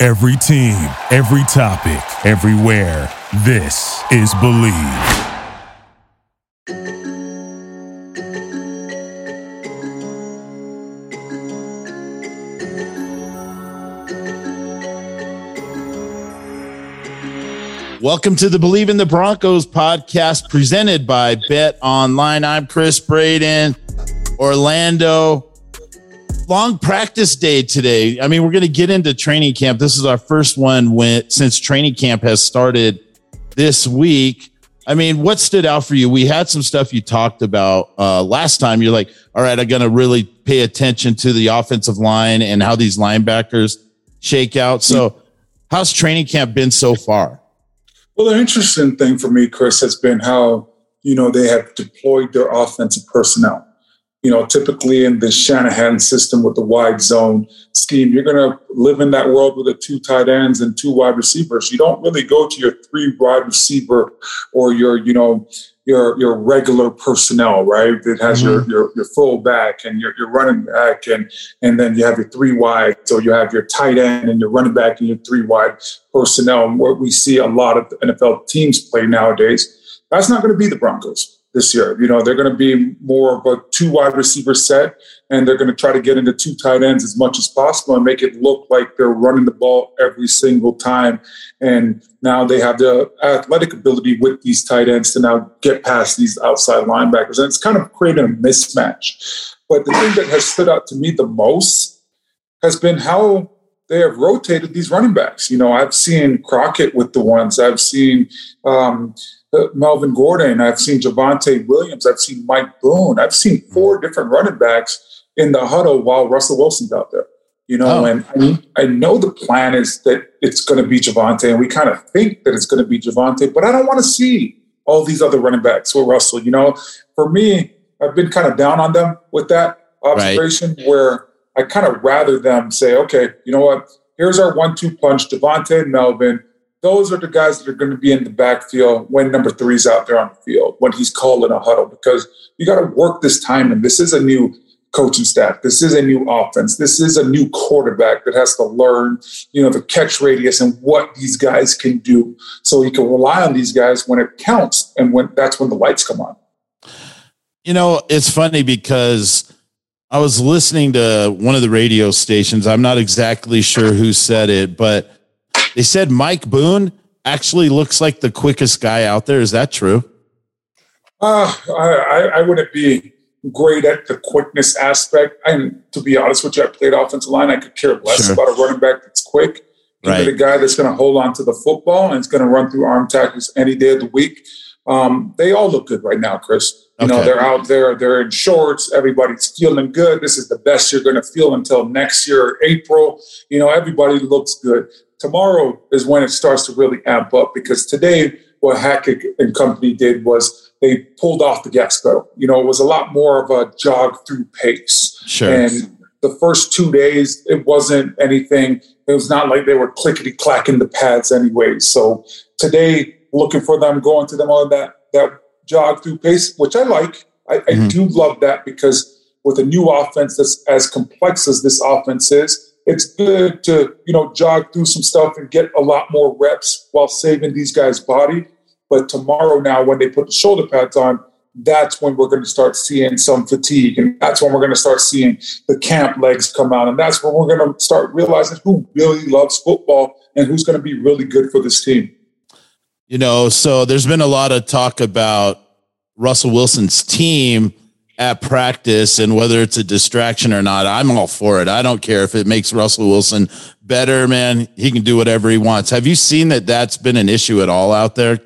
Every team, every topic, everywhere. This is Believe. Welcome to the Believe in the Broncos podcast presented by Bet Online. I'm Chris Braden, Orlando. Long practice day today. I mean, we're going to get into training camp. This is our first one when since training camp has started this week. I mean, what stood out for you? We had some stuff you talked about uh, last time. You're like, all right, I'm going to really pay attention to the offensive line and how these linebackers shake out. So, how's training camp been so far? Well, the interesting thing for me, Chris, has been how, you know, they have deployed their offensive personnel. You know, typically in the Shanahan system with the wide zone scheme, you're going to live in that world with the two tight ends and two wide receivers. You don't really go to your three wide receiver or your, you know, your your regular personnel, right? It has mm-hmm. your your your full back and your, your running back and and then you have your three wide. So you have your tight end and your running back and your three wide personnel. And what we see a lot of NFL teams play nowadays, that's not going to be the Broncos this year. You know, they're going to be more of a two wide receiver set, and they're going to try to get into two tight ends as much as possible and make it look like they're running the ball every single time. And now they have the athletic ability with these tight ends to now get past these outside linebackers. And it's kind of creating a mismatch. But the thing that has stood out to me the most has been how they have rotated these running backs. You know, I've seen Crockett with the ones, I've seen um, Uh, Melvin Gordon. I've seen Javonte Williams. I've seen Mike Boone. I've seen four mm-hmm. different running backs in the huddle while Russell Wilson's out there. You know, oh. and I, I, know the plan is that it's going to be Javonte, and we kind of think that it's going to be Javonte, but I don't want to see all these other running backs with Russell. You know, for me, I've been kind of down on them with that observation right. where I kind of rather them say, okay, you know what? Here's our one-two punch, Javonte and Melvin those are the guys that are going to be in the backfield when number three's out there on the field, when he's calling a huddle, because you got to work this time. And this is a new coaching staff. This is a new offense. This is a new quarterback that has to learn, you know, the catch radius and what these guys can do. So he can rely on these guys when it counts and when that's when the lights come on. You know, it's funny because I was listening to one of the radio stations. I'm not exactly sure who said it, but they said Mike Boone actually looks like the quickest guy out there. Is that true? Uh, I, I wouldn't be great at the quickness aspect. And to be honest with you, I played offensive line. I could care less sure. about a running back that's quick. Give right. me the guy that's going to hold on to the football and it's going to run through arm tackles any day of the week. Um, they all look good right now, Chris. You okay. know, they're out there, they're in shorts, everybody's feeling good. This is the best you're going to feel until next year, April. You know, everybody looks good tomorrow is when it starts to really amp up because today what Hackett and company did was they pulled off the gas pedal. You know, it was a lot more of a jog through pace. Sure. And the first two days, it wasn't anything. It was not like they were clickety clacking the pads anyway. So today, looking for them, going to them on that that jog through pace, which I like. I, mm-hmm. I do love that because with a new offense that's as complex as this offense is, it's good to you know jog through some stuff and get a lot more reps while saving these guys' body. But tomorrow, now when they put the shoulder pads on, that's when we're going to start seeing some fatigue, and that's when we're going to start seeing the camp legs come out, and that's when we're going to start realizing who really loves football and who's going to be really good for this team. You know, so there's been a lot of talk about Russell Wilson's team at practice and whether it's a distraction or not, I'm all for it. I don't care if it makes Russell Wilson better, man. He can do whatever he wants. Have you seen that that's been an issue at all out there?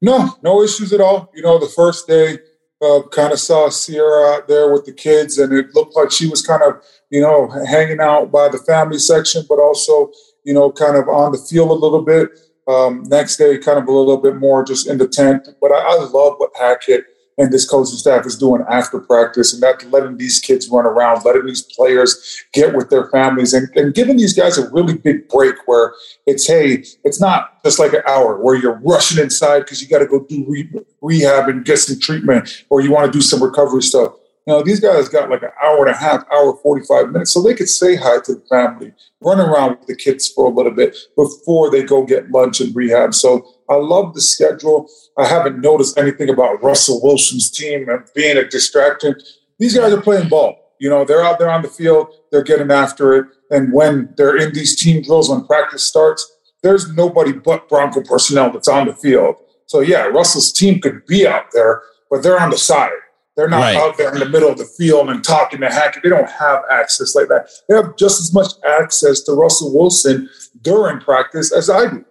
No, no issues at all. You know, the first day, uh, kind of saw Ciara out there with the kids, and it looked like she was kind of, you know, hanging out by the family section, but also you know, kind of on the field a little bit. Um, next day, kind of a little bit more just in the tent. But I, I love what Hackett and this coaching staff is doing after practice and that letting these kids run around, letting these players get with their families and, and giving these guys a really big break where it's, hey, it's not just like an hour where you're rushing inside because you got to go do re- rehab and get some treatment or you want to do some recovery stuff. You know, these guys got like an hour and a half, hour, 45 minutes, so they could say hi to the family, run around with the kids for a little bit before they go get lunch and rehab. So I love the schedule. I haven't noticed anything about Russell Wilson's team being a distraction. These guys are playing ball. You know, they're out there on the field, they're getting after it. And when they're in these team drills, when practice starts, there's nobody but Bronco personnel that's on the field. So, yeah, Russell's team could be out there, but they're on the side. They're not right. out there in the middle of the field and talking to Hackett. They don't have access like that. They have just as much access to Russell Wilson during practice as I do.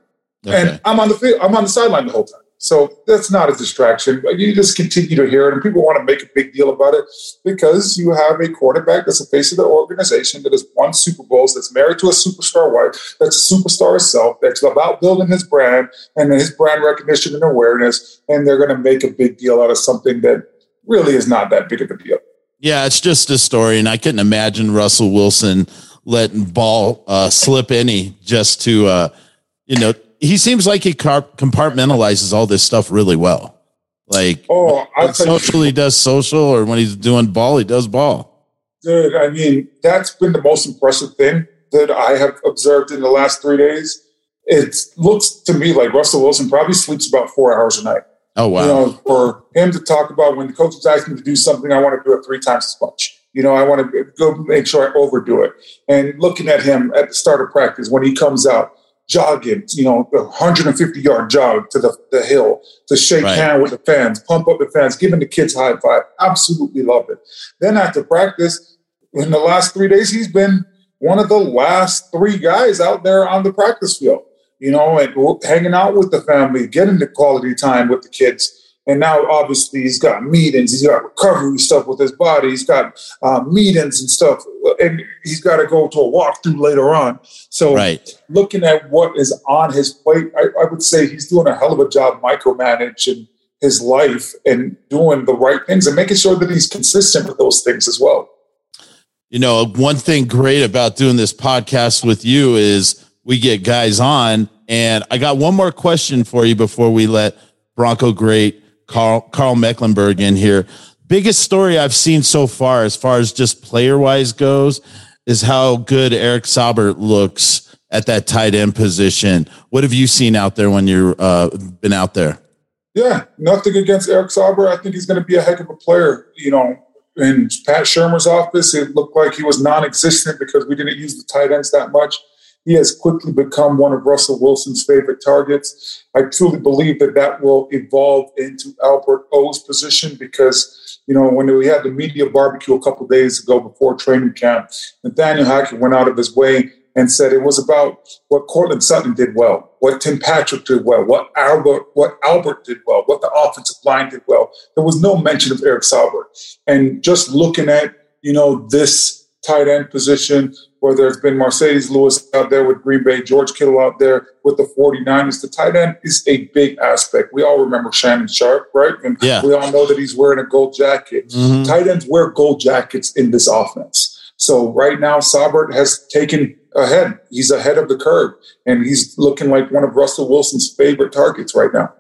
Okay. And I'm on the field. I'm on the sideline the whole time. So that's not a distraction. You just continue to hear it, and people want to make a big deal about it because you have a quarterback that's the face of the organization that has won Super Bowls, that's married to a superstar wife, that's a superstar herself, that's about building his brand and his brand recognition and awareness, and they're going to make a big deal out of something that really is not that big of a deal. Yeah, it's just a story, and I couldn't imagine Russell Wilson letting ball uh, slip any just to, uh, you know, he seems like he compartmentalizes all this stuff really well. Like, oh, I social, he does social, or when he's doing ball, he does ball. Dude, I mean, that's been the most impressive thing that I have observed in the last three days. It looks to me like Russell Wilson probably sleeps about four hours a night. Oh wow! You know, for him to talk about when the coach is asking me to do something, I want to do it three times as much. You know, I want to go make sure I overdo it. And looking at him at the start of practice when he comes out jogging, you know, the 150 yard jog to the, the hill to shake right. hand with the fans, pump up the fans, giving the kids high five. Absolutely love it. Then after practice, in the last three days, he's been one of the last three guys out there on the practice field you know, and hanging out with the family, getting the quality time with the kids. And now, obviously, he's got meetings, he's got recovery stuff with his body, he's got uh, meetings and stuff, and he's got to go to a walkthrough later on. So, right. looking at what is on his plate, I, I would say he's doing a hell of a job micromanaging his life and doing the right things and making sure that he's consistent with those things as well. You know, one thing great about doing this podcast with you is we get guys on. And I got one more question for you before we let Bronco great Karl, Karl Mecklenburg in here. Biggest story I've seen so far, as far as just player wise goes, is how good Eric Saubert looks at that tight end position. What have you seen out there when you've uh, been out there? Yeah, nothing against Eric Saubert. I think he's going to be a heck of a player. You know, in Pat Shurmur's office, it looked like he was non-existent because we didn't use the tight ends that much. He has quickly become one of Russell Wilson's favorite targets. I truly believe that that will evolve into Albert O's position because, you know, when we had the media barbecue a couple days ago before training camp, Nathaniel Hackett went out of his way and said it was about what Courtland Sutton did well, what Tim Patrick did well, what Albert, what Albert did well, what the offensive line did well. There was no mention of Eric Saubert. And just looking at, you know, this tight end position, whether it's been Marcedes Lewis out there with Green Bay, George Kittle out there with the 49ers, the tight end is a big aspect. We all remember Shannon Sharpe, right? And yeah. we all know that he's wearing a gold jacket. Mm-hmm. Tight ends wear gold jackets in this offense. So right now, Saubert has taken ahead. He's ahead of the curve, and he's looking like one of Russell Wilson's favorite targets right now.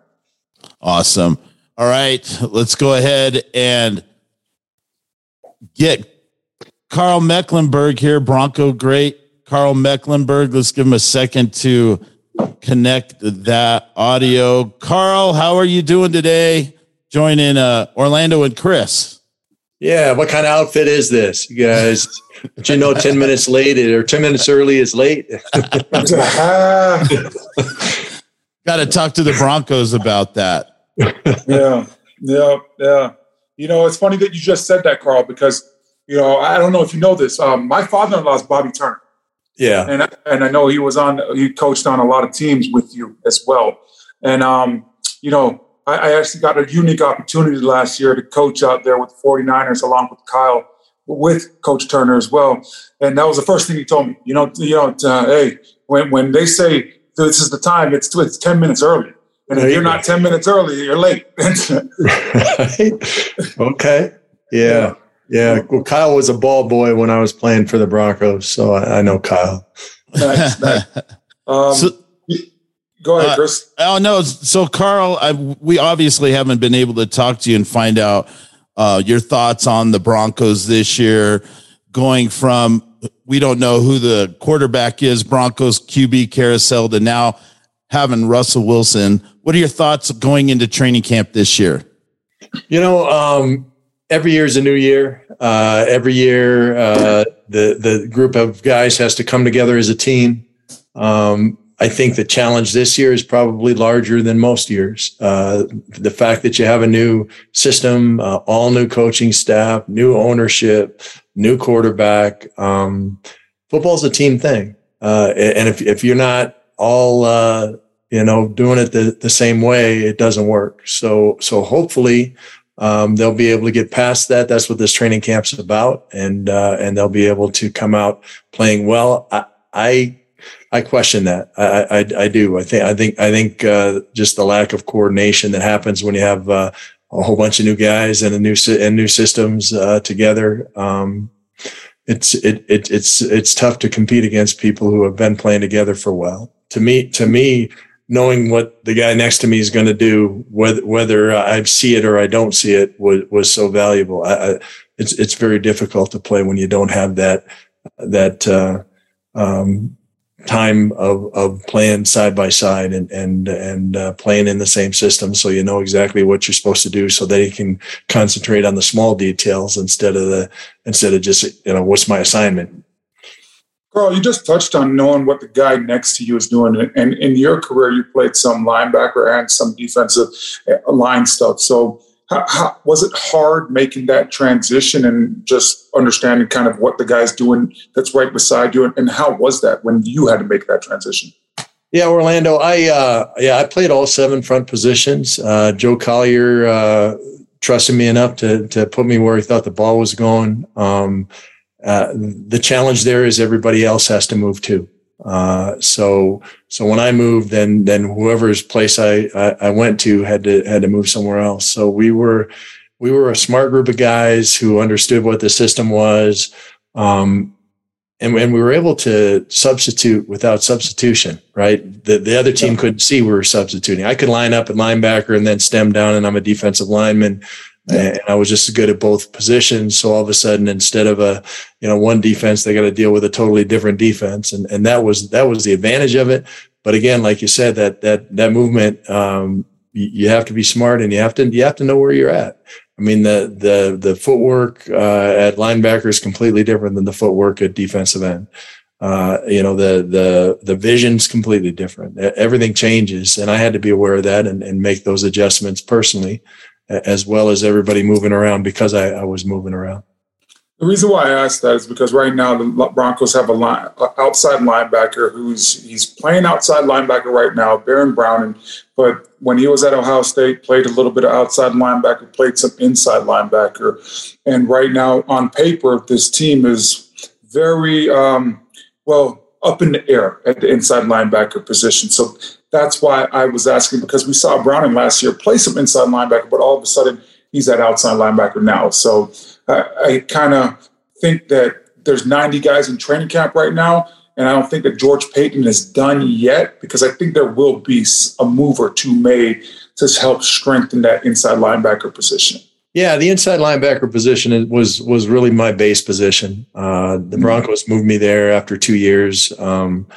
Awesome. All right, let's go ahead and get Karl Mecklenburg here, Bronco great. Karl Mecklenburg, let's give him a second to connect that audio. Karl, how are you doing today? Joining uh, Orlando and Chris. Yeah, what kind of outfit is this, you guys? But you know, 10 minutes late or 10 minutes early is late. Got to talk to the Broncos about that. Yeah, yeah, yeah. You know, it's funny that you just said that, Karl, because you know, I don't know if you know this. Um, my father-in-law is Bobby Turner. Yeah, and I, and I know he was on. He coached on a lot of teams with you as well. And um, you know, I, I actually got a unique opportunity last year to coach out there with the 49ers along with Kyle, with Coach Turner as well. And that was the first thing he told me. You know, you know, uh, hey, when when they say this is the time, it's it's ten minutes early. And if you're not 10 minutes early, you're late. right. Okay. Yeah. Yeah. Well, Kyle was a ball boy when I was playing for the Broncos. So I, I know Kyle. nice, nice. Um, so, go ahead, uh, Chris. Uh, oh, no. So, Karl, I, we obviously haven't been able to talk to you and find out uh, your thoughts on the Broncos this year, going from we don't know who the quarterback is, Broncos QB carousel, to now having Russell Wilson. What are your thoughts going into training camp this year? You know, um, every year is a new year. Uh, every year, uh, the the group of guys has to come together as a team. Um, I think the challenge this year is probably larger than most years. Uh, the fact that you have a new system, uh, all new coaching staff, new ownership, new quarterback. Um, football's a team thing, uh, and if if you're not all uh, you know doing it the, the same way, it doesn't work. So so hopefully um, they'll be able to get past that. That's what this training camp's about, and uh, and they'll be able to come out playing well. I I, I question that. I, I, I do. I think I think I think uh, just the lack of coordination that happens when you have uh, a whole bunch of new guys and a new and new systems uh, together. Um, it's it, it it's it's tough to compete against people who have been playing together for a while. To me, to me, knowing what the guy next to me is going to do, whether whether I see it or I don't see it, was was so valuable. I, it's it's very difficult to play when you don't have that that uh, um, time of of playing side by side and and and uh, playing in the same system, so you know exactly what you're supposed to do, so that you can concentrate on the small details instead of the instead of just you know what's my assignment Karl, you just touched on knowing what the guy next to you is doing. And in your career, you played some linebacker and some defensive uh, line stuff. So, how, how, was it hard making that transition and just understanding kind of what the guy's doing that's right beside you? And how was that when you had to make that transition? Yeah, Orlando. I uh, yeah, I played all seven front positions. Uh, Joe Collier uh, trusted me enough to to put me where he thought the ball was going. Um, uh, the challenge there is everybody else has to move too. Uh, so, so when I moved, then, then whoever's place I, I, I, went to had to, had to move somewhere else. So we were, we were a smart group of guys who understood what the system was. Um, and, and we were able to substitute without substitution, right? The, the other team couldn't see we were substituting. I could line up at linebacker and then stem down and I'm a defensive lineman and I was just as good at both positions. So all of a sudden, instead of a you know one defense, they got to deal with a totally different defense, and and that was that was the advantage of it. But again, like you said, that that that movement, um, you, you have to be smart and you have to you have to know where you're at. I mean, the the the footwork uh, at linebacker is completely different than the footwork at defensive end. Uh, you know, the the the vision's completely different. Everything changes, and I had to be aware of that and, and make those adjustments personally as well as everybody moving around because I, I was moving around. The reason why I asked that is because right now the Broncos have a line, outside linebacker who's he's playing outside linebacker right now, Baron Browning. But when he was at Ohio State, played a little bit of outside linebacker, played some inside linebacker, and right now on paper this team is very um, well up in the air at the inside linebacker position. So that's why I was asking because we saw Browning last year play some inside linebacker, but all of a sudden he's that outside linebacker now. So uh, I kind of think that there's 90 guys in training camp right now. And I don't think that George Paton is done yet because I think there will be a move or two made to help strengthen that inside linebacker position. Yeah, the inside linebacker position was was really my base position. Uh, the mm-hmm. Broncos moved me there after two years. Um,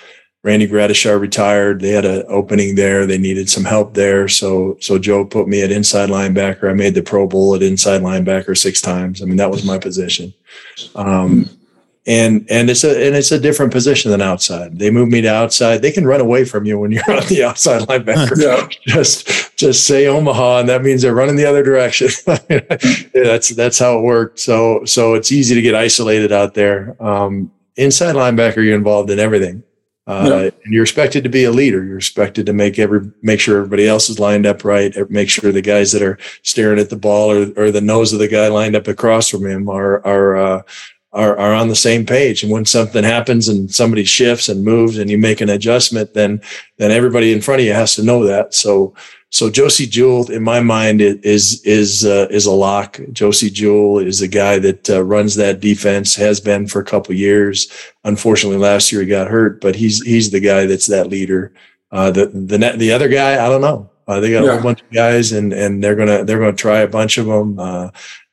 Randy Gradishar retired. They had an opening there. They needed some help there. So, so Joe put me at inside linebacker. I made the Pro Bowl at inside linebacker six times. I mean, that was my position. Um, and, and it's a, and it's a different position than outside. They move me to outside. They can run away from you when you're on the outside linebacker. yeah. Just, just say Omaha. And that means they're running the other direction. yeah, that's, that's how it worked. So, so it's easy to get isolated out there. Um, inside linebacker, you're involved in everything. Uh, yeah. and you're expected to be a leader. You're expected to make every make sure everybody else is lined up right. Make sure the guys that are staring at the ball or, or the nose of the guy lined up across from him are are uh, are, are on the same page. And when something happens and somebody shifts and moves and you make an adjustment, then, then everybody in front of you has to know that. So, so Josey Jewell, in my mind, is is uh, is a lock. Josey Jewell is a guy that uh, runs that defense, has been for a couple years. Unfortunately, last year he got hurt, but he's he's the guy that's that leader. Uh, the the the other guy, I don't know. Uh, they got yeah. a whole bunch of guys, and and they're gonna they're gonna try a bunch of them.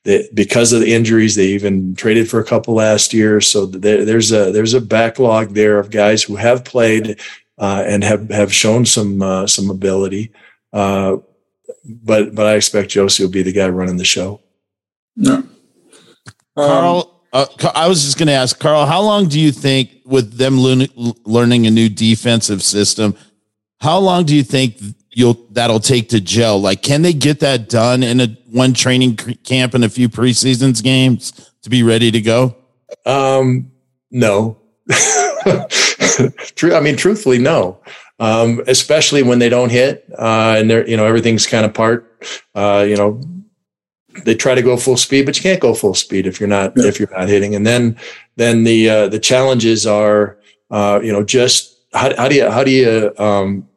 They, because of the injuries, they even traded for a couple last year. So there, there's a there's a backlog there of guys who have played uh, and have have shown some uh, some ability. Uh, but but I expect Josey will be the guy running the show. Yeah. Um, Karl, uh, I was just going to ask Karl, how long do you think with them learning a new defensive system? How long do you think you'll that'll take to gel? Like, can they get that done in a one training camp and a few preseasons games to be ready to go? Um, no. True. I mean, truthfully, no um, especially when they don't hit uh, and they're you know everything's kind of part. Uh, you know, they try to go full speed, but you can't go full speed if you're not yeah. if you're not hitting. And then then the uh, the challenges are uh, you know just how, how do you how do you um,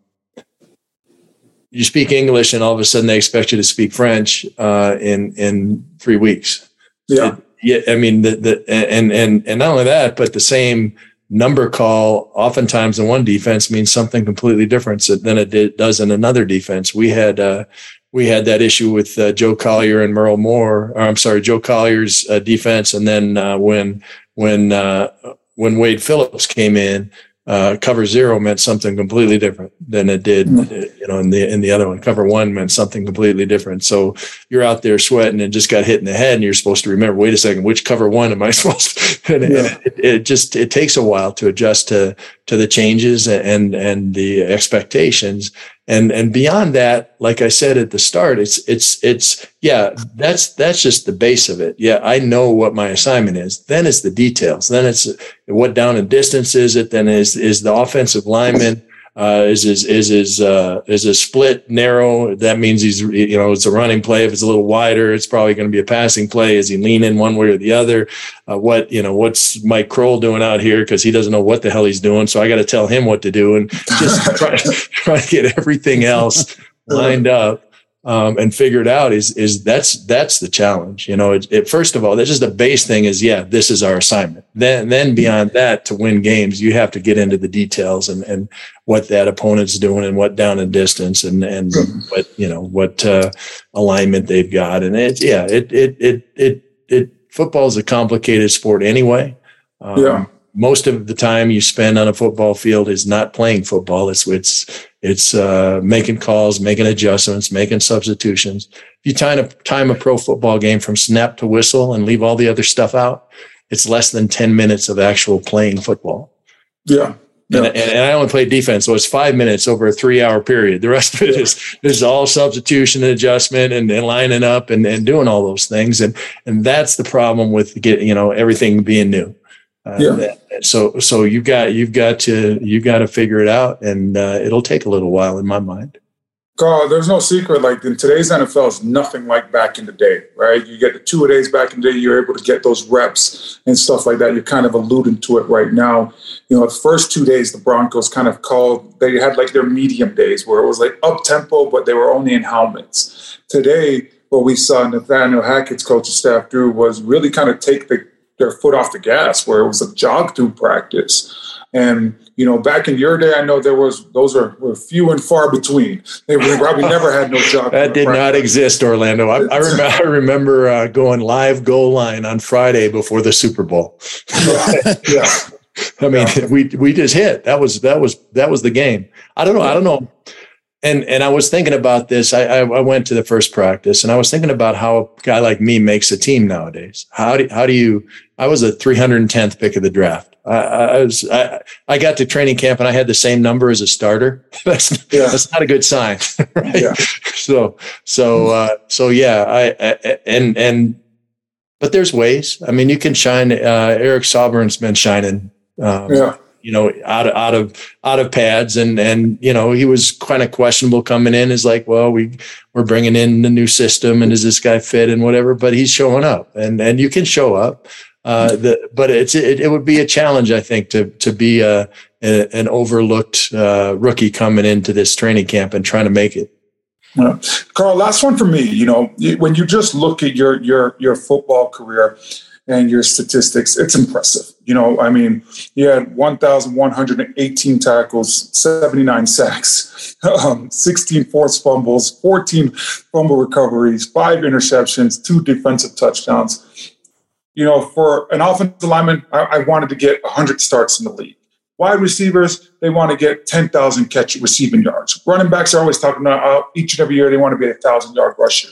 you speak English and all of a sudden they expect you to speak French uh, in in three weeks. Yeah. It, yeah, I mean the the and and and not only that, but the same number call oftentimes in one defense means something completely different than it did, does in another defense. We had uh, we had that issue with uh, Joe Collier and Merle Moore. Or, I'm sorry, Joe Collier's uh, defense, and then uh, when when uh, when Wade Phillips came in, uh, cover zero meant something completely different than it did, mm-hmm. you know, in the in the other one. Cover one meant something completely different. So you're out there sweating and just got hit in the head, and you're supposed to remember. Wait a second, which cover one am I supposed? to? and yeah. it, it, just it takes a while to adjust to to the changes and and the expectations. And and beyond that like i said at the start it's it's it's yeah that's that's just the base of it. Yeah i know what my assignment is. Then it's the details. Then it's what down and distance is it? Then is is the offensive lineman uh, is is is is uh, is a split narrow. That means he's you know it's a running play. If it's a little wider, it's probably going to be a passing play. Is he leaning one way or the other? Uh, what you know what's Mike Croel doing out here because he doesn't know what the hell he's doing. So I got to tell him what to do and just try, try to get everything else lined up um, and figured out is is that's that's the challenge. You know, it, it, first of all, that's just the base thing is yeah, this is our assignment. Then then beyond that, to win games, you have to get into the details and and what that opponent's doing and what down and distance and and what you know what uh, alignment they've got. And it yeah, it it it it it football is a complicated sport anyway. Um, yeah most of the time you spend on a football field is not playing football. It's it's it's uh, making calls, making adjustments, making substitutions. If you time a time a pro football game from snap to whistle and leave all the other stuff out, it's less than ten minutes of actual playing football. Yeah. And, and, and, I only play defense, so it's five minutes over a three-hour period. The rest of it is is all substitution and adjustment and, and lining up and, and doing all those things. And and that's the problem with getting you know everything being new. Uh, yeah. So so you've got you've got to you've got to figure it out, and uh, it'll take a little while in my mind. God, there's no secret. Like in today's NFL is nothing like back in the day, right? You get the two days back in the day, you're able to get those reps and stuff like that. You're kind of alluding to it right now. You know, the first two days, the Broncos kind of called, they had like their medium days where it was like up tempo, but they were only in helmets. Today, what we saw Nathaniel Hackett's coaching staff do was really kind of take the their foot off the gas where it was a jog through practice. And you know, back in your day, I know there was those are were few and far between. They probably never had no jog. that did practice. not exist, Orlando. I, I remember, I remember uh, going live goal line on Friday before the Super Bowl. yeah. yeah. I mean, yeah. we we just hit. That was that was that was the game. I don't know. I don't know and and I was thinking about this. I, I, went to the first practice, and I was thinking about how a guy like me makes a team nowadays. How do how do you? I was a 310th pick of the draft. I, I was I, I got to training camp and I had the same number as a starter. that's yeah. that's not a good sign, right? Yeah. So so uh, so yeah. I, I, and and but there's ways. I mean, you can shine. Uh, Eric Saubert's been shining. Um, yeah you know, out of out of out of pads, and and you know he was kind of questionable coming in. Is like, well, we we're bringing in the new system, and is this guy fit and whatever? But he's showing up, and and you can show up. Uh, the, but it's it, it, would be a challenge, I think, to to be a, a an overlooked uh, rookie coming into this training camp and trying to make it. Yeah. Karl, last one for me. You know, when you just look at your your your football career and your statistics, it's impressive. You know, I mean, you had 1,118 tackles, 79 sacks, um, 16 forced fumbles, 14 fumble recoveries, five interceptions, two defensive touchdowns. You know, for an offensive lineman, I, I wanted to get 100 starts in the league. Wide receivers, they want to get 10,000 catch receiving yards. Running backs are always talking about uh, each and every year they want to be a thousand yard rusher.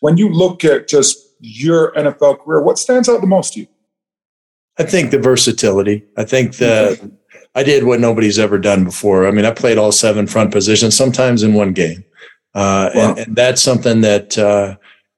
When you look at just your NFL career, what stands out the most to you? I think the versatility. I think the I did what nobody's ever done before. I mean, I played all seven front positions, sometimes in one game, uh, wow. and, and, that's something that uh,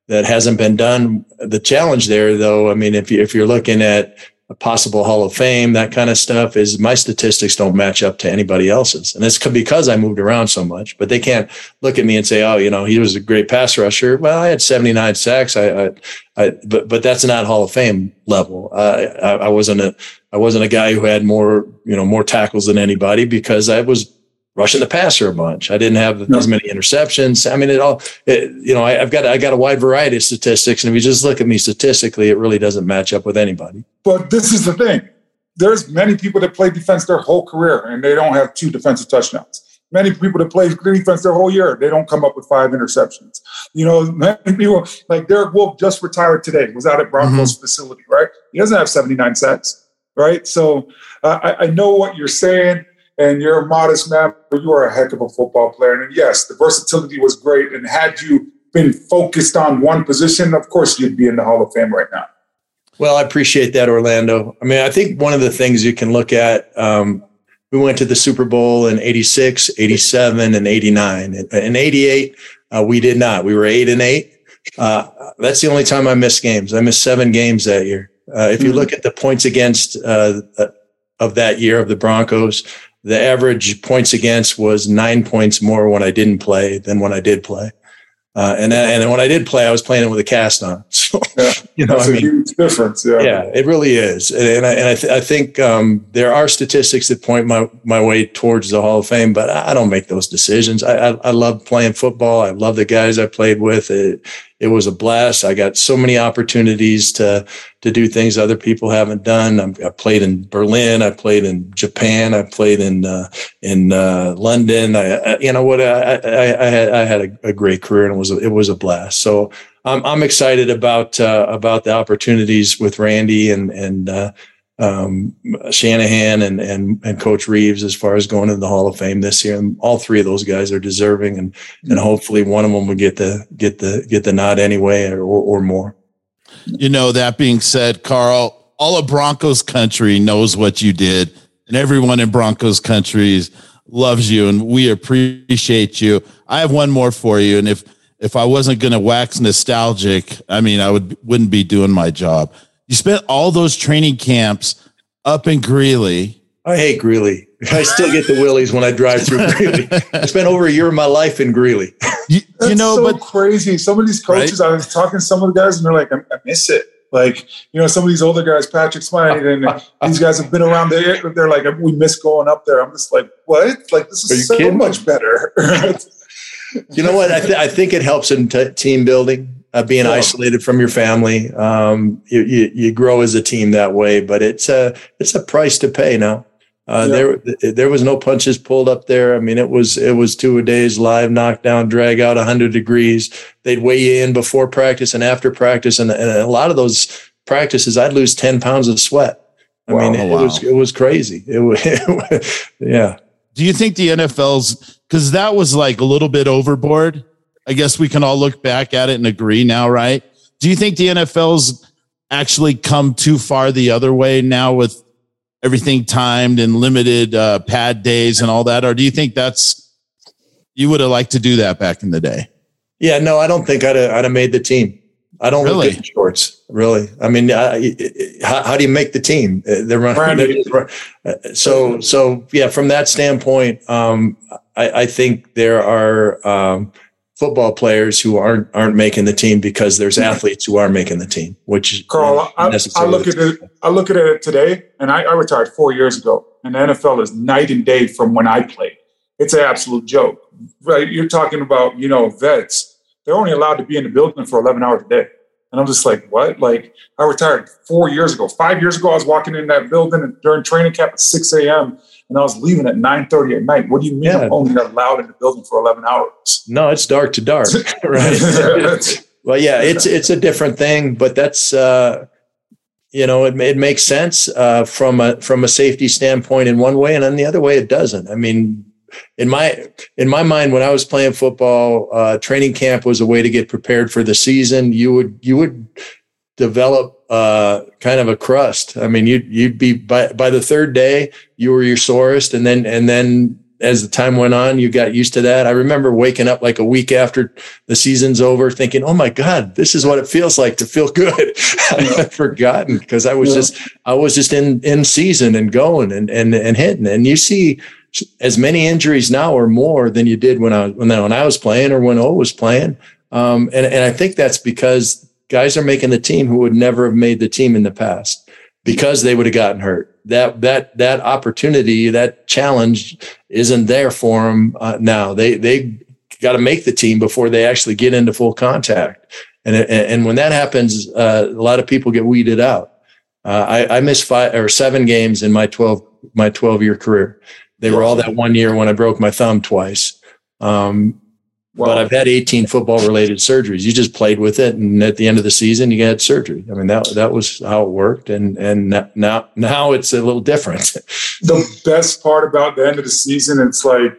that hasn't been done. The challenge there, though, I mean, if you, if you're looking at a possible Hall of Fame, that kind of stuff is my statistics don't match up to anybody else's. And it's because I moved around so much, but they can't look at me and say, Oh, you know, he was a great pass rusher. Well, I had 79 sacks. I, I, I but, but that's not Hall of Fame level. I, I, I wasn't a, I wasn't a guy who had more, you know, more tackles than anybody because I was rushing the passer a bunch. I didn't have no. as many interceptions. I mean, it all, it, you know, I, have got, I got a wide variety of statistics. And if you just look at me statistically, it really doesn't match up with anybody. But this is the thing. There's many people that play defense their whole career and they don't have two defensive touchdowns. Many people that play defense their whole year, they don't come up with five interceptions. You know, many people like Derek Wolfe just retired today, was out at Broncos mm-hmm. facility, right? He doesn't have 79 sacks, right? So uh, I, I know what you're saying and you're a modest man, but you are a heck of a football player. And yes, the versatility was great. And had you been focused on one position, of course, you'd be in the Hall of Fame right now. Well, I appreciate that, Orlando. I mean, I think one of the things you can look at, um, we went to the Super Bowl in 86, 87, and 89. In 88, uh, we did not. We were eight and eight. Uh, that's the only time I missed games. I missed seven games that year. Uh, if you hmm. look at the points against uh, uh, of that year of the Broncos, the average points against was nine points more when I didn't play than when I did play. Uh, and and when I did play, I was playing it with a cast on. So, yeah, you know, that's I mean, a huge difference. Yeah, yeah, it really is. And I, and I, th- I think um, there are statistics that point my, my way towards the Hall of Fame, but I don't make those decisions. I, I, I love playing football. I love the guys I played with. It, it was a blast. I got so many opportunities to to do things other people haven't done. I'm, i played in Berlin. I played in Japan. I played in uh, in uh, London. I, I, you know what? I, I, I had I had a, a, great career and it was a, it was a blast. So I'm I'm excited about uh, about the opportunities with Randy and and uh, um, Shanahan and, and and Coach Reeves as far as going to the Hall of Fame this year. And all three of those guys are deserving, and and hopefully one of them will get the get the get the nod anyway, or or more. You know, that being said, Karl, all of Broncos country knows what you did, and everyone in Broncos country loves you, and we appreciate you. I have one more for you, and if if I wasn't going to wax nostalgic, I mean, I would wouldn't be doing my job. You spent all those training camps up in Greeley. I hate Greeley. I still get the willies when I drive through Greeley. I spent over a year of my life in Greeley. You, you know, so but crazy. Some of these coaches, right? I was talking to some of the guys, and they're like, I, I miss it. Like, you know, some of these older guys, Patrick Smyth, and these guys have been around there. They're like, we miss going up there. I'm just like, what? Like, this is so kidding? much better. you know what? I, th- I think it helps in t- team building uh, being isolated from your family. Um, you, you, you, grow as a team that way, but it's a, it's a price to pay now. Uh, there, there was no punches pulled up there. I mean, it was, it was two a days live knockdown, drag out hundred degrees. They'd weigh you in before practice and after practice. And, and a lot of those practices, I'd lose 10 pounds of sweat. I wow, mean, it, wow. it, was, it was crazy. It was, yeah. Do you think the NFL's, cause that was like a little bit overboard I guess we can all look back at it and agree now, right? Do you think the NFL's actually come too far the other way now with everything timed and limited uh, pad days and all that? Or do you think that's, you would have liked to do that back in the day? Yeah, no, I don't think I'd have, I'd have made the team. I don't really? look at shorts, really. I mean, I, how, how, do you make the team? Uh, they're running. They're, uh, so, so yeah, from that standpoint, um, I, I, think there are, um, football players who aren't aren't making the team because there's athletes who are making the team. Which Karl, I, I, look at it. I look at it today, and I, I retired four years ago, and the NFL is night and day from when I played. It's an absolute joke, right? You're talking about you know vets. They're only allowed to be in the building for 11 hours a day. And I'm just like, what? Like, I retired four years ago. Five years ago, I was walking in that building during training camp at 6 a.m and I was leaving at 9:30 at night. What do you mean yeah. I'm only allowed in the building for 11 hours? No, it's dark to dark, right? well, yeah, it's it's a different thing, but that's uh, you know it, it makes sense uh, from a from a safety standpoint in one way, and then the other way it doesn't. I mean, in my in my mind, when I was playing football, uh, training camp was a way to get prepared for the season. You would you would develop uh, kind of a crust. I mean, you'd you'd be by by the third day you were your sorest, and then and then as the time went on, you got used to that. I remember waking up like a week after the season's over, thinking, "Oh my God, this is what it feels like to feel good." I'd forgotten because I was yeah. just I was just in in season and going and and and hitting. And you see as many injuries now or more than you did when I when I was playing or when O was playing. Um, and and I think that's because guys are making the team who would never have made the team in the past because they would have gotten hurt. That that that opportunity, that challenge, isn't there for them uh, now. They they got to make the team before they actually get into full contact. And and when that happens, uh, a lot of people get weeded out. Uh, I, I missed five or seven games in my twelve my twelve year career. They were all that one year when I broke my thumb twice. Um, Wow. But I've had 18 football related surgeries. You just played with it, and at the end of the season, you had surgery. I mean, that that was how it worked, and and now now it's a little different. the best part about the end of the season, it's like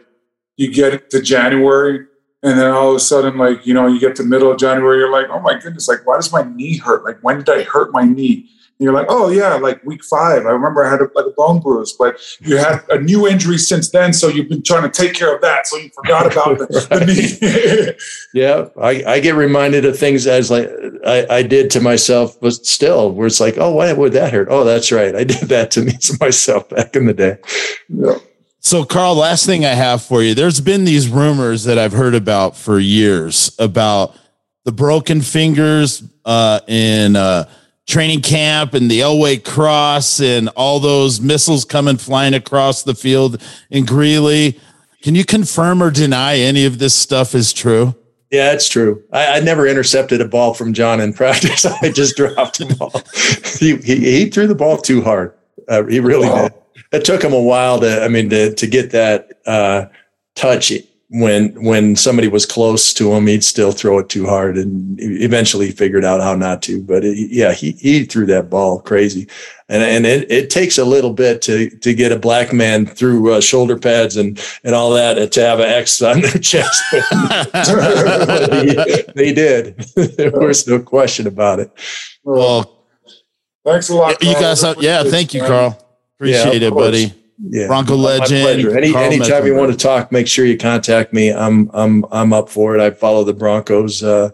you get to January, and then all of a sudden, like you know, you get to middle of January, you're like, oh my goodness, like why does my knee hurt? Like when did I hurt my knee? You're like, oh yeah, like week five. I remember I had a, like a bone bruise, but you had a new injury since then, so you've been trying to take care of that. So you forgot about the, the knee. yeah, I, I get reminded of things as like I, I did to myself, but still, where it's like, oh, why would that hurt? Oh, that's right, I did that to me to myself back in the day. Yeah. So, Karl, last thing I have for you. There's been these rumors that I've heard about for years about the broken fingers uh, in. Uh, training camp and the Elway cross and all those missiles coming flying across the field in Greeley. Can you confirm or deny any of this stuff is true? Yeah, it's true. I, I never intercepted a ball from John in practice. I just dropped the ball. he, he, he, threw the ball too hard. Uh, he really wow. did. It took him a while to, I mean, to, to get that uh, touch when when somebody was close to him, he'd still throw it too hard, and eventually he figured out how not to. But it, yeah, he he threw that ball crazy, and and it, it takes a little bit to to get a black man through uh, shoulder pads and and all that to have an X on their chest. they, did. there was no question about it. Well, thanks a lot. You guys, yeah, thank you, Karl. Appreciate yeah, it, buddy yeah. Bronco legend. Any, anytime you want to talk, make sure you contact me. I'm I'm I'm up for it. I follow the Broncos uh,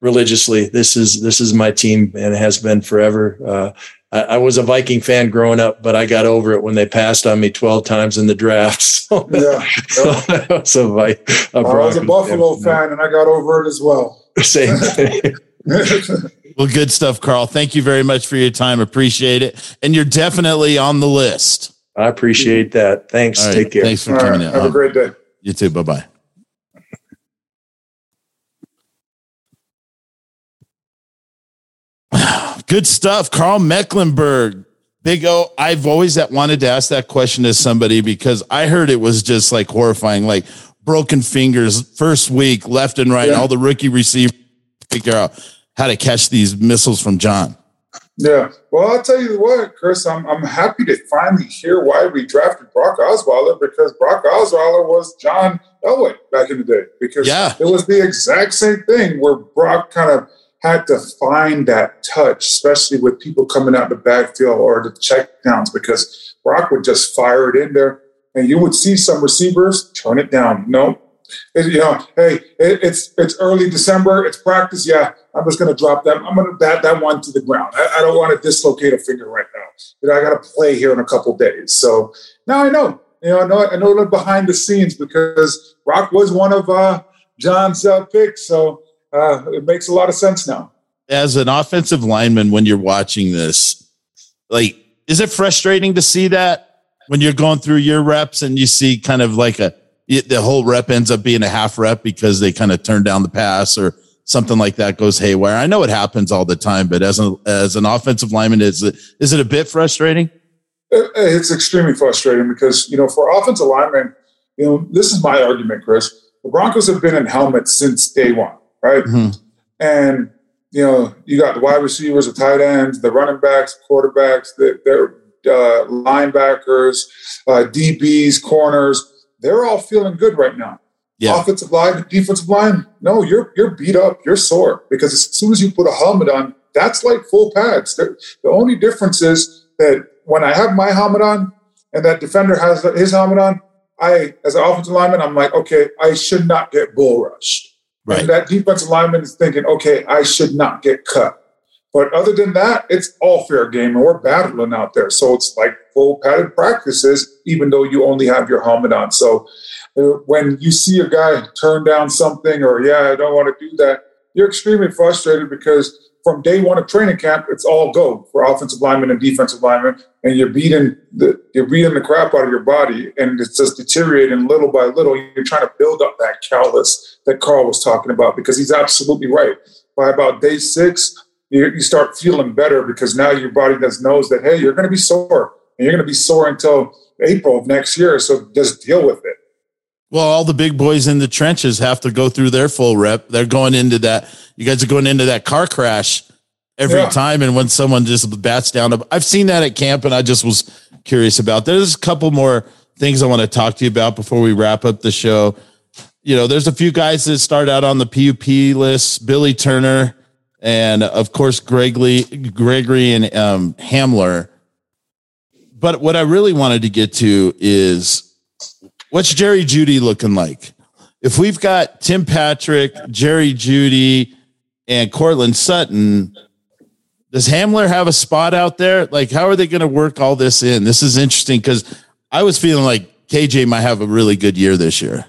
religiously. This is this is my team and it has been forever. Uh, I, I, was a Viking fan growing up, but I got over it when they passed on me 12 times in the draft. So, yeah, so I was a, a, I was a Buffalo fan, fan and I got over it as well. Same thing. well, good stuff, Karl. Thank you very much for your time. Appreciate it. And you're definitely on the list. I appreciate mm-hmm. that. Thanks. Right. Take care. Thanks for All coming right. in. Have a great day. You too. Bye bye. Good stuff. Karl Mecklenburg. Big O. I've always wanted to ask that question to somebody because I heard it was just like horrifying, like broken fingers first week, left and right, yeah. all the rookie receivers figure out how to catch these missiles from John. Yeah. Well, I'll tell you what, Chris, I'm, I'm happy to finally hear why we drafted Brock Osweiler because Brock Osweiler was John Elway back in the day. Because yeah. it was the exact same thing where Brock kind of had to find that touch, especially with people coming out the backfield or the checkdowns, because Brock would just fire it in there and you would see some receivers turn it down. No, it, you know, hey, it, it's it's early December, it's practice. Yeah, I'm just going to drop that. I'm going to bat that one to the ground. I, I don't want to dislocate a finger right now. But I got to play here in a couple days. So now I know. You know, I know I know the behind the scenes because Rock was one of uh, John's uh, pick. So uh, it makes a lot of sense now. As an offensive lineman, when you're watching this, like, is it frustrating to see that when you're going through your reps and you see kind of like a the whole rep ends up being a half rep because they kind of turn down the pass or something like that goes haywire. I know it happens all the time, but as an as an offensive lineman, is it is it a bit frustrating? It's extremely frustrating because you know for offensive linemen, you know this is my argument, Chris. The Broncos have been in helmets since day one, right? Mm-hmm. And you know you got the wide receivers, the tight ends, the running backs, quarterbacks, the, their uh, linebackers, uh, DBs, corners. They're all feeling good right now. Yeah. Offensive line, defensive line, no, you're you're beat up, you're sore because as soon as you put a helmet on, that's like full pads. The, the only difference is that when I have my helmet on and that defender has his helmet on, I, as an offensive lineman, I'm like, okay, I should not get bull rushed. Right. And that defensive lineman is thinking, okay, I should not get cut. But other than that, it's all fair game, and we're battling out there. So it's like full padded practices, even though you only have your helmet on. So uh, when you see a guy turn down something or yeah i don't want to do that you're extremely frustrated because from day one of training camp it's all go for offensive linemen and defensive linemen and you're beating the you're beating the crap out of your body and it's just deteriorating little by little you're trying to build up that callus that Karl was talking about because he's absolutely right by about day six you, you start feeling better because now your body does knows that hey you're going to be sore and you're going to be sore until april of next year so just deal with it well, all the big boys in the trenches have to go through their full rep. They're going into that. You guys are going into that car crash every yeah. time. And when someone just bats down, I've seen that at camp, and I just was curious about. There's a couple more things I want to talk to you about before we wrap up the show. You know, there's a few guys that start out on the PUP list: Billy Turner, and of course Gregory, Gregory, and um, Hamler. But what I really wanted to get to is What's Jerry Jeudy looking like? If we've got Tim Patrick, Jerry Jeudy, and Courtland Sutton, does Hamler have a spot out there? Like, how are they going to work all this in? This is interesting because I was feeling like KJ might have a really good year this year.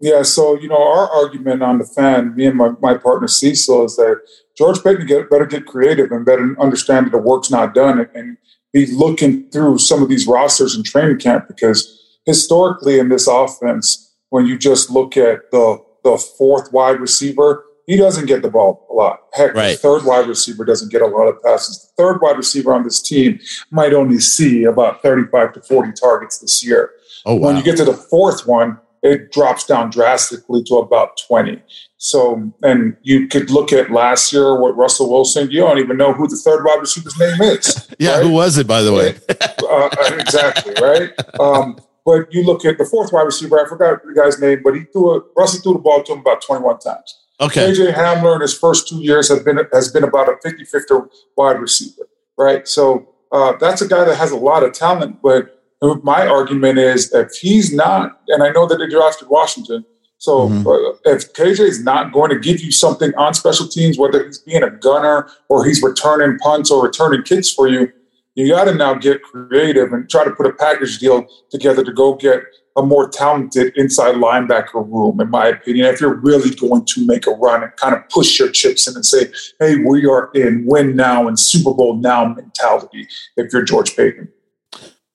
Yeah, so you know, our argument on the fan, me and my, my partner Cecil, is that George Paton get, better get creative and better understand that the work's not done and, and be looking through some of these rosters in training camp because historically in this offense, when you just look at the the fourth wide receiver, he doesn't get the ball a lot. Heck, right. the third wide receiver doesn't get a lot of passes. The third wide receiver on this team might only see about 35 to 40 targets this year. Oh, wow. When you get to the fourth one, it drops down drastically to about 20. So, and you could look at last year what Russell Wilson. You don't even know who the third wide receiver's name is. yeah, right? who was it, by the way? uh, exactly, right? Um, but you look at the fourth wide receiver, I forgot the guy's name, but he threw a Russell threw the ball to him about 21 times. Okay. KJ Hamler in his first two years has been has been about a 50-50 wide receiver, right? So uh, that's a guy that has a lot of talent, but my argument is if he's not, and I know that they drafted Washington, so mm-hmm. if KJ is not going to give you something on special teams, whether he's being a gunner or he's returning punts or returning kicks for you, you got to now get creative and try to put a package deal together to go get a more talented inside linebacker room, in my opinion, if you're really going to make a run and kind of push your chips in and say, hey, we are in win now and Super Bowl now mentality if you're George Paton.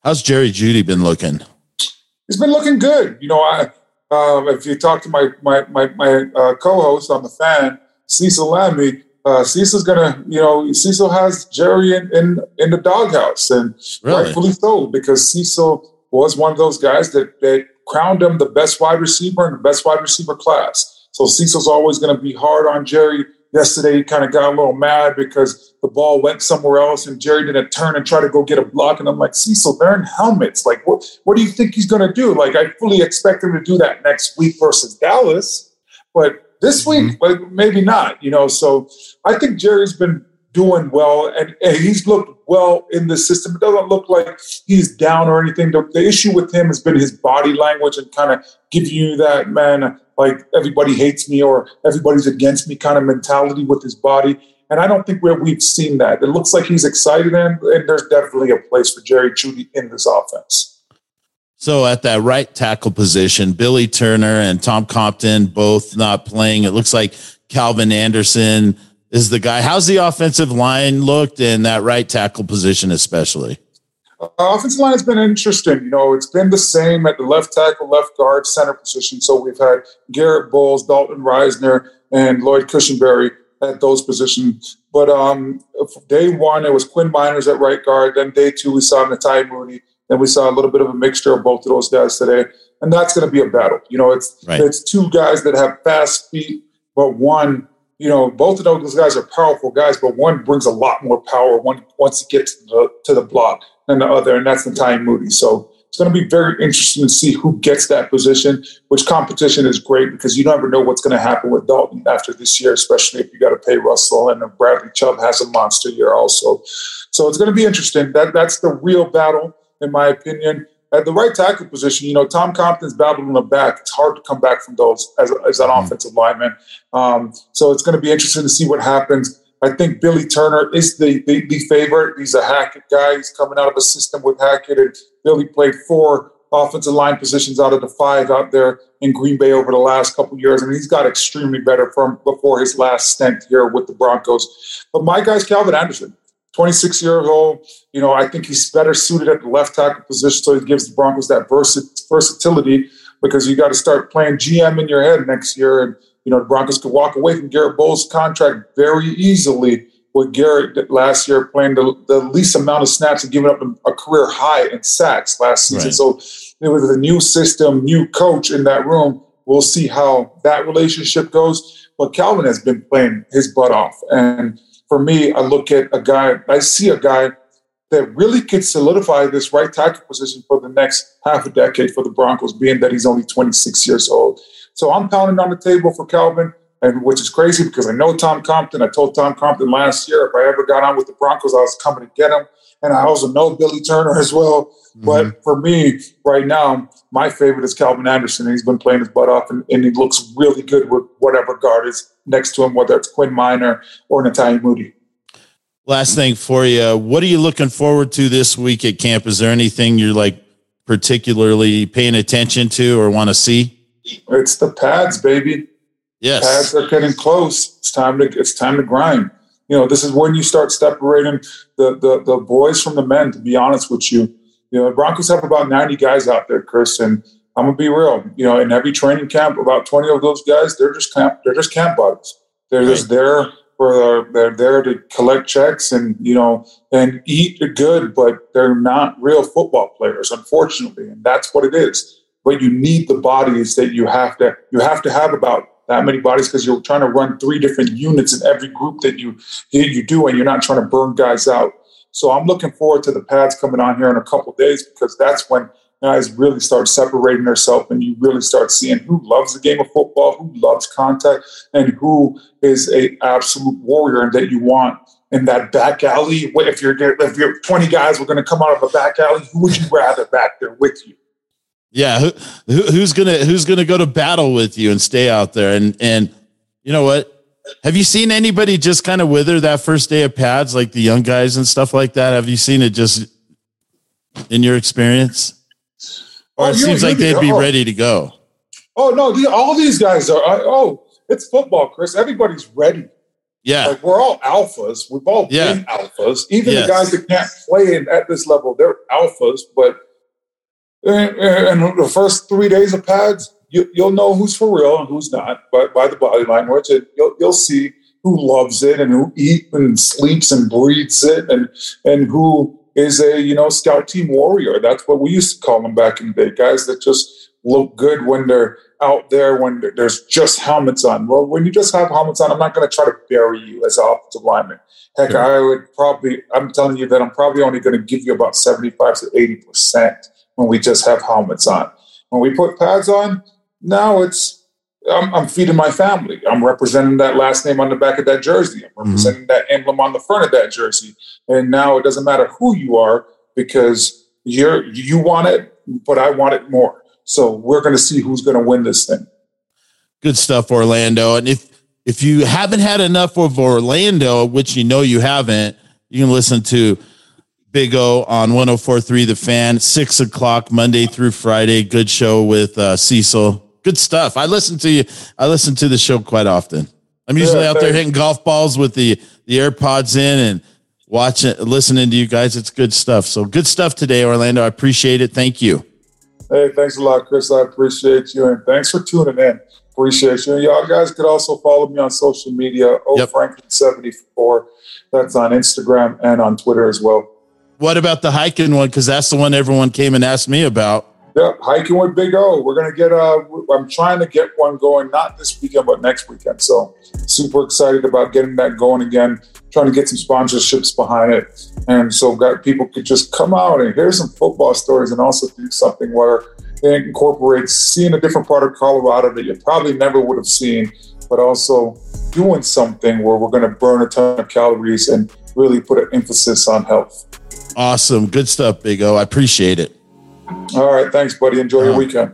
How's Jerry Jeudy been looking? He's been looking good. You know, I um, if you talk to my my my, my uh, co-host on the fan, Cecil Lammey, uh, Cecil's gonna, you know, Cecil has Jerry in in, in the doghouse, and really? rightfully so, because Cecil was one of those guys that that crowned him the best wide receiver in the best wide receiver class. So Cecil's always going to be hard on Jerry. Yesterday, he kind of got a little mad because the ball went somewhere else, and Jerry didn't turn and try to go get a block. And I'm like, Cecil, they're in helmets. Like, what what do you think he's going to do? Like, I fully expect him to do that next week versus Dallas, but this week, mm-hmm. maybe not, you know. So I think Jerry's been doing well and, and, he's looked well in the system. It doesn't look like he's down or anything. The, the issue with him has been his body language and kind of giving you that, man, like everybody hates me or everybody's against me kind of mentality with his body. And I don't think we've seen that. It looks like he's excited and, and there's definitely a place for Jerry Jeudy in this offense. So at that right tackle position, Billy Turner and Tom Compton both not playing. It looks like Calvin Anderson is the guy. How's the offensive line looked in that right tackle position, especially? Uh, offensive line has been interesting. You know, it's been the same at the left tackle, left guard, center position. So we've had Garrett Bolles, Dalton Risner, and Lloyd Cushenberry at those positions. But um, day one, it was Quinn Meinerz at right guard. Then day two, we saw Netane Muti. Then we saw a little bit of a mixture of both of those guys today, and that's going to be a battle. You know, it's right. it's two guys that have fast feet, but one, you know, both of those guys are powerful guys, but one brings a lot more power one once he gets to the, to the block than the other, and that's Netane Muti. So it's going to be very interesting to see who gets that position. Which competition is great because you never know what's going to happen with Dalton after this year, especially if you got to pay Russell and Bradley Chubb has a monster year also. So it's going to be interesting. That that's the real battle in my opinion. At the right tackle position, you know, Tom Compton's battled in the back. It's hard to come back from those as, as an mm-hmm. offensive lineman. Um, so it's going to be interesting to see what happens. I think Billy Turner is the, the, the favorite. He's a Hackett guy. He's coming out of a system with Hackett, and Billy played four offensive line positions out of the five out there in Green Bay over the last couple years, and he's got extremely better from before his last stint here with the Broncos. But my guy's Calvin Anderson. 26 years old. You know, I think he's better suited at the left tackle position, so he gives the Broncos that versatility because you got to start playing GM in your head next year. And, you know, the Broncos could walk away from Garrett Bolles' contract very easily with Garrett last year playing the, the least amount of snaps and giving up a, career high in sacks last season. Right. So it was a new system, new coach in that room. We'll see how that relationship goes. But Calvin has been playing his butt off. And for me, I look at a guy, I see a guy that really could solidify this right tackle position for the next half a decade for the Broncos, being that he's only 26 years old. So I'm pounding on the table for Calvin, and which is crazy because I know Tom Compton. I told Tom Compton last year if I ever got on with the Broncos, I was coming to get him. And I also know Billy Turner as well. Mm-hmm. But for me, right now, my favorite is Calvin Anderson. He's been playing his butt off, and, and he looks really good with whatever guard is next to him, whether it's Quinn Miner or Netane Muti. Last thing for you, what are you looking forward to this week at camp? Is there anything you're like particularly paying attention to or want to see? It's the pads, baby. Yes, pads are getting close. It's time to it's time to grind. You know, this is when you start separating the the, the boys from the men. To be honest with you, you know, the Broncos have about 90 guys out there, Chris, and I'm gonna be real. You know, in every training camp, about 20 of those guys, they're just camp, they're just camp buddies. They're right. just there for they're there to collect checks and you know and eat good, but they're not real football players, unfortunately, and that's what it is. But you need the bodies that you have to you have to have about that many bodies because you're trying to run three different units in every group that you you do, and you're not trying to burn guys out. So I'm looking forward to the pads coming on here in a couple days because that's when guys really start separating themselves and you really start seeing who loves the game of football, who loves contact, and who is a absolute warrior that you want in that back alley. If you're if you're 20 guys were going to come out of a back alley, who would you rather back there with you? Yeah, who, who's gonna who's gonna go to battle with you and stay out there? And and you know what? Have you seen anybody just kind of wither that first day of pads, like the young guys and stuff like that? Have you seen it just in your experience? Or oh, it seems like they'd be oh. ready to go. Oh no, the, all these guys are. oh, it's football, Chris. Everybody's ready. Yeah, like we're all alphas. We've all yeah. been alphas. Even yes. the guys that can't play at this level, they're alphas. But in, in the first three days of pads, you, will know who's for real and who's not. But by the body language, it, you'll, you'll see who loves it and who eats and sleeps and breathes it, and and who is a you know scout team warrior. That's what we used to call them back in the day. Guys that just look good when they're out there when there's just helmets on. Well, when you just have helmets on, I'm not going to try to bury you as an offensive lineman. Heck, I would probably. I'm telling you that I'm probably only going to give you about 75 to 80 percent when we just have helmets on. When we put pads on, now it's I'm, I'm, feeding my family. I'm representing that last name on the back of that jersey. I'm mm-hmm. representing mm-hmm. that emblem on the front of that jersey. And now it doesn't matter who you are because you're you want it, but I want it more. So we're going to see who's going to win this thing. Good stuff, Orlando. And if if you haven't had enough of Orlando, which you know you haven't, you can listen to Big O on 1043 The Fan, six o'clock Monday through Friday. Good show with uh, Cecil. Good stuff. I listen to you. I listen to the show quite often. I'm usually Yeah, out there hitting golf balls with the the AirPods in and watching, listening to you guys. It's good stuff. So good stuff today, Orlando. I appreciate it. Thank you. Hey, thanks a lot, Chris. I appreciate you, and thanks for tuning in. Appreciate you. And y'all guys could also follow me on social media. Oh, Yep. Franklin seventy four. That's on Instagram and on Twitter as well. What about the hiking one? Because that's the one everyone came and asked me about. Yeah, hiking with Big O. We're gonna get. Uh, I'm trying to get one going, not this weekend, but next weekend. So super excited about getting that going again. Trying to get some sponsorships behind it, and so that people could just come out and hear some football stories, and also do something where they incorporate seeing a different part of Colorado that you probably never would have seen, but also doing something where we're going to burn a ton of calories and really put an emphasis on health. Awesome. Good stuff, Big O. I appreciate it. All right, thanks, buddy. Enjoy your Uh, weekend.